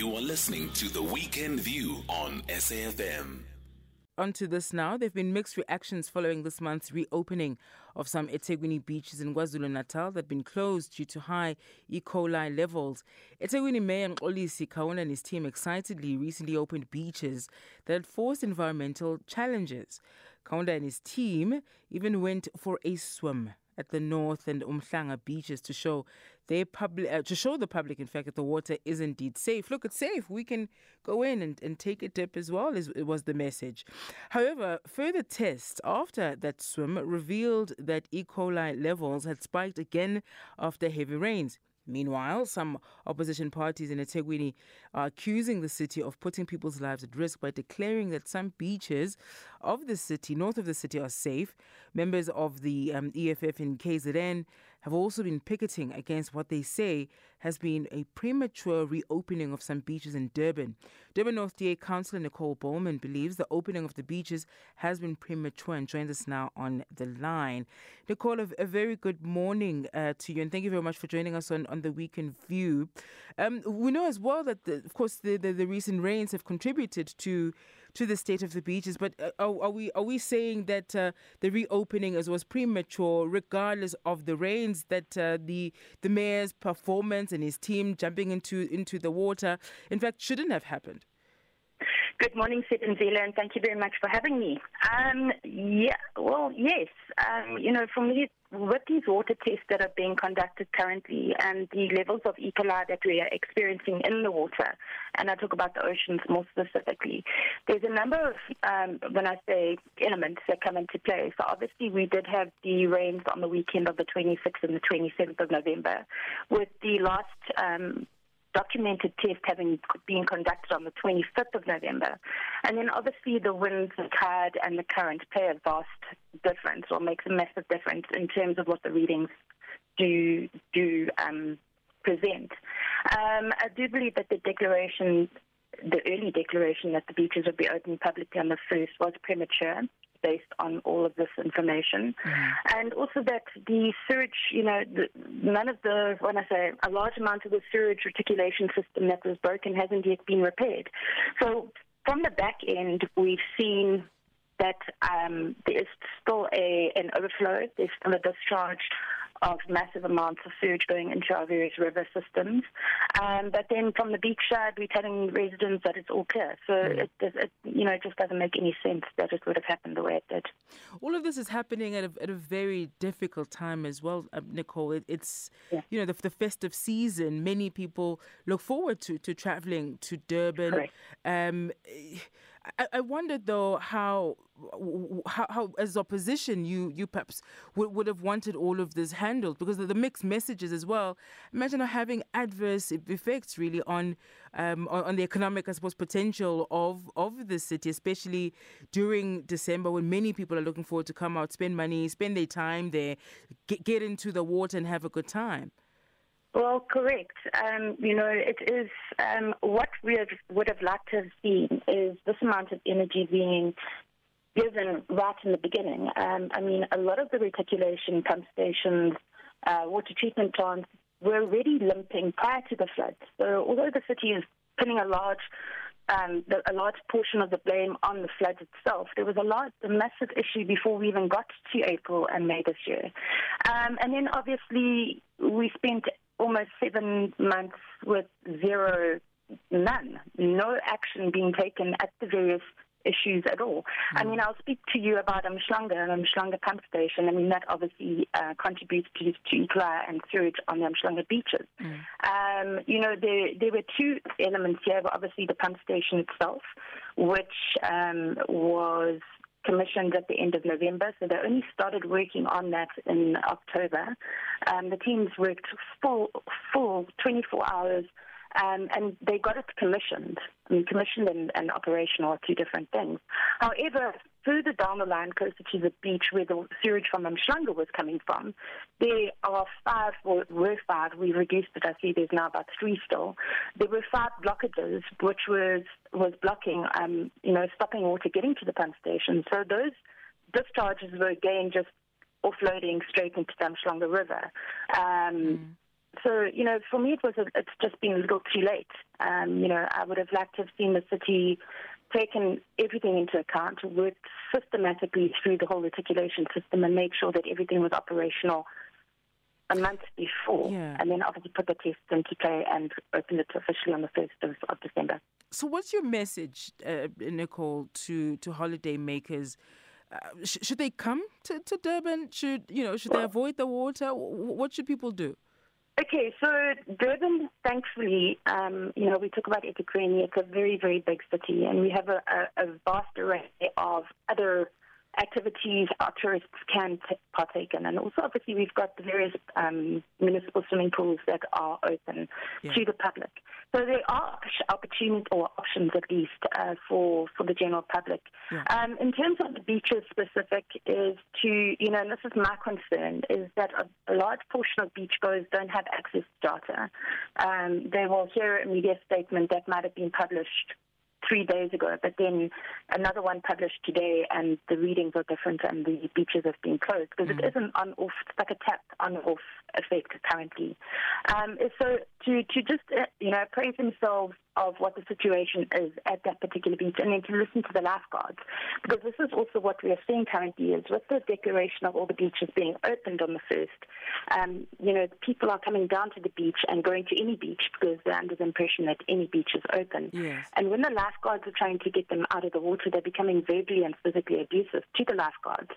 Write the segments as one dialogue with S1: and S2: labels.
S1: You are listening to The Weekend View on SAFM.
S2: On to this now. There have been mixed reactions following this month's reopening of some eThekwini beaches in KwaZulu-Natal that have been closed due to high E. coli levels. eThekwini Mayor Mxolisi Kaunda and his team excitedly recently opened beaches that had forced environmental challenges. Kaunda and his team even went for a swim at the North and Umhlanga beaches to show their public uh, to show the public in fact that the water is indeed safe. Look, it's safe. We can go in and, and take a dip as well it was the message. However, further tests after that swim revealed that E. coli levels had spiked again after heavy rains. Meanwhile, some opposition parties in eThekwini are accusing the city of putting people's lives at risk by declaring that some beaches of the city, north of the city, are safe. Members of the um, EFF in KZN have also been picketing against what they say has been a premature reopening of some beaches in Durban. Durban North DA Councillor Nicole Bollman believes the opening of the beaches has been premature and joins us now on the line. Nicole, a, a very good morning uh, to you and thank you very much for joining us on, on the Weekend View. Um, we know as well that, the, of course, the, the, the recent rains have contributed to to the state of the beaches. But uh, are, are, we are we saying that uh, the reopening as was premature, regardless of the rains? That uh, the the mayor's performance and his team jumping into into the water, in fact, shouldn't have happened.
S3: Good morning, Sid and Zila, and thank you very much for having me. Um, yeah, well, yes. Um, you know, from these, with these water tests that are being conducted currently and the levels of E. coli that we are experiencing in the water, and I talk about the oceans more specifically, there's a number of, um, when I say elements that come into play. So obviously we did have the rains on the weekend of the 26th and the 27th of November, with the last um, documented test having been conducted on the 25th of November. And then obviously the winds, the tide, and the current play a vast difference or makes a massive difference in terms of what the readings do do um, present. Um, I do believe that the declaration, the early declaration that the beaches would be open publicly on the 1st was premature based on all of this information. Mm. And also that the sewage, you know, the, none of the, when I say a large amount of the sewage reticulation system that was broken hasn't yet been repaired. So from the back end, we've seen that um, there is still a, an overflow, there's still a discharge of massive amounts of sewage going into our various river systems. Um, but then from the beach side, we're telling residents that it's all clear. So mm. it, it, you know, it just doesn't make any sense that it would have happened the way it did.
S2: All of this is happening at a, at a very difficult time as well, uh, Nicole. It, it's, yeah. you know, the, the, festive season. Many people look forward to, to traveling to Durban. Um, I, I wonder though how, how, how as opposition you you perhaps would, would have wanted all of this handled because of the mixed messages as well. Imagine having adverse effects really on um, on, on the economic I suppose potential of of the city, especially during December when many people are looking forward to come out, spend money, spend their time there, get, get into the water and have a good time.
S3: Well, correct. Um, you know, it is um, what we have, would have liked to have seen is this amount of energy being given right in the beginning. Um, I mean, a lot of the reticulation pump stations, uh, water treatment plants were already limping prior to the floods. So, although the city is putting a large um, the, a large portion of the blame on the floods itself. There was a large, a massive issue before we even got to April and May this year. Um, and then obviously we spent almost seven months with zero, none, no action being taken at the various issues at all. Mm. I mean, I'll speak to you about Umhlanga and Umhlanga pump station. I mean, that obviously uh, contributes to, to coli and sewage on the Umhlanga beaches. Mm. Um, you know, there, there were two elements here. Obviously, the pump station itself, which um, was commissioned at the end of November, so they only started working on that in October. Um, the teams worked full, full 24 hours, um, and they got it commissioned. I mean, commissioned and, and operational are two different things. However, further down the line, closer to the beach where the sewage from Umhlanga was coming from, there are five, or were five, we reduced it, I see there's now about three still. There were five blockages, which was, was blocking, um, you know, stopping water getting to the pump station. So those discharges were again just offloading straight into the Umhlanga River. Um, mm. so, you know, for me, it was a, it's just been a little too late. Um, you know, I would have liked to have seen the city taken everything into account, worked systematically through the whole reticulation system, and make sure that everything was operational a month before,
S2: Yeah.
S3: and then obviously put the test into play and open it officially on the first of, of December.
S2: So, what's your message, uh, Nicole, to to holiday makers? Uh, sh- should they come to, to Durban? Should you know? Should they avoid the water? W- what should people do?
S3: Okay, so Durban, thankfully, um, you know, we talk about eThekwini. It's a very, very big city, and we have a, a, a vast array of other activities our tourists can t- partake in. And also, obviously, we've got the various um, municipal swimming pools that are open
S2: Yeah.
S3: to the public. So there are opportunities or options, at least, uh, for, for the general public.
S2: Yeah.
S3: Um, in terms of the beaches specific, is to, you know, and this is my concern, is that a, a large portion of beachgoers don't have access to data. Um, they will hear a media statement that might have been published three days ago, but then another one published today, and the readings are different, and the beaches have been closed because it is an on-off, it's like a tap on-off effect currently. Um, so to to just uh, you know praise themselves of what the situation is at that particular beach, and then to listen to the lifeguards, because this is also what we are seeing currently is with the declaration of all the beaches being opened on the first. Um, you know, people are coming down to the beach and going to any beach because they're under the impression that any beach is open.
S2: Yes.
S3: And when the lifeguards are trying to get them out of the water, they're becoming verbally and physically abusive to the lifeguards.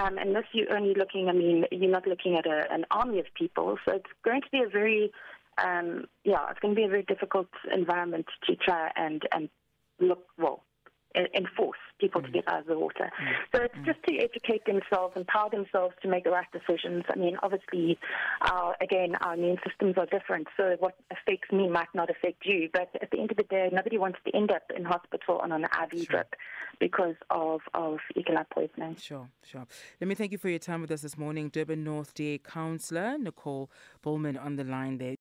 S3: Um, and this, you're only looking, I mean, you're not looking at a, an army of people. So it's going to be a very, um, yeah, it's going to be a very difficult environment to try and, and look, well, en- enforce people to mm. get out of the water. Mm. So it's mm. just to educate themselves, empower themselves to make the right decisions. I mean, obviously, our, again, our immune systems are different, so what affects me might not affect you. But at the end of the day, nobody wants to end up in hospital on an IV drip because of, of E. coli poisoning.
S2: Sure, sure. Let me thank you for your time with us this morning. Durban North DA Councillor Nicole Bollman on the line there.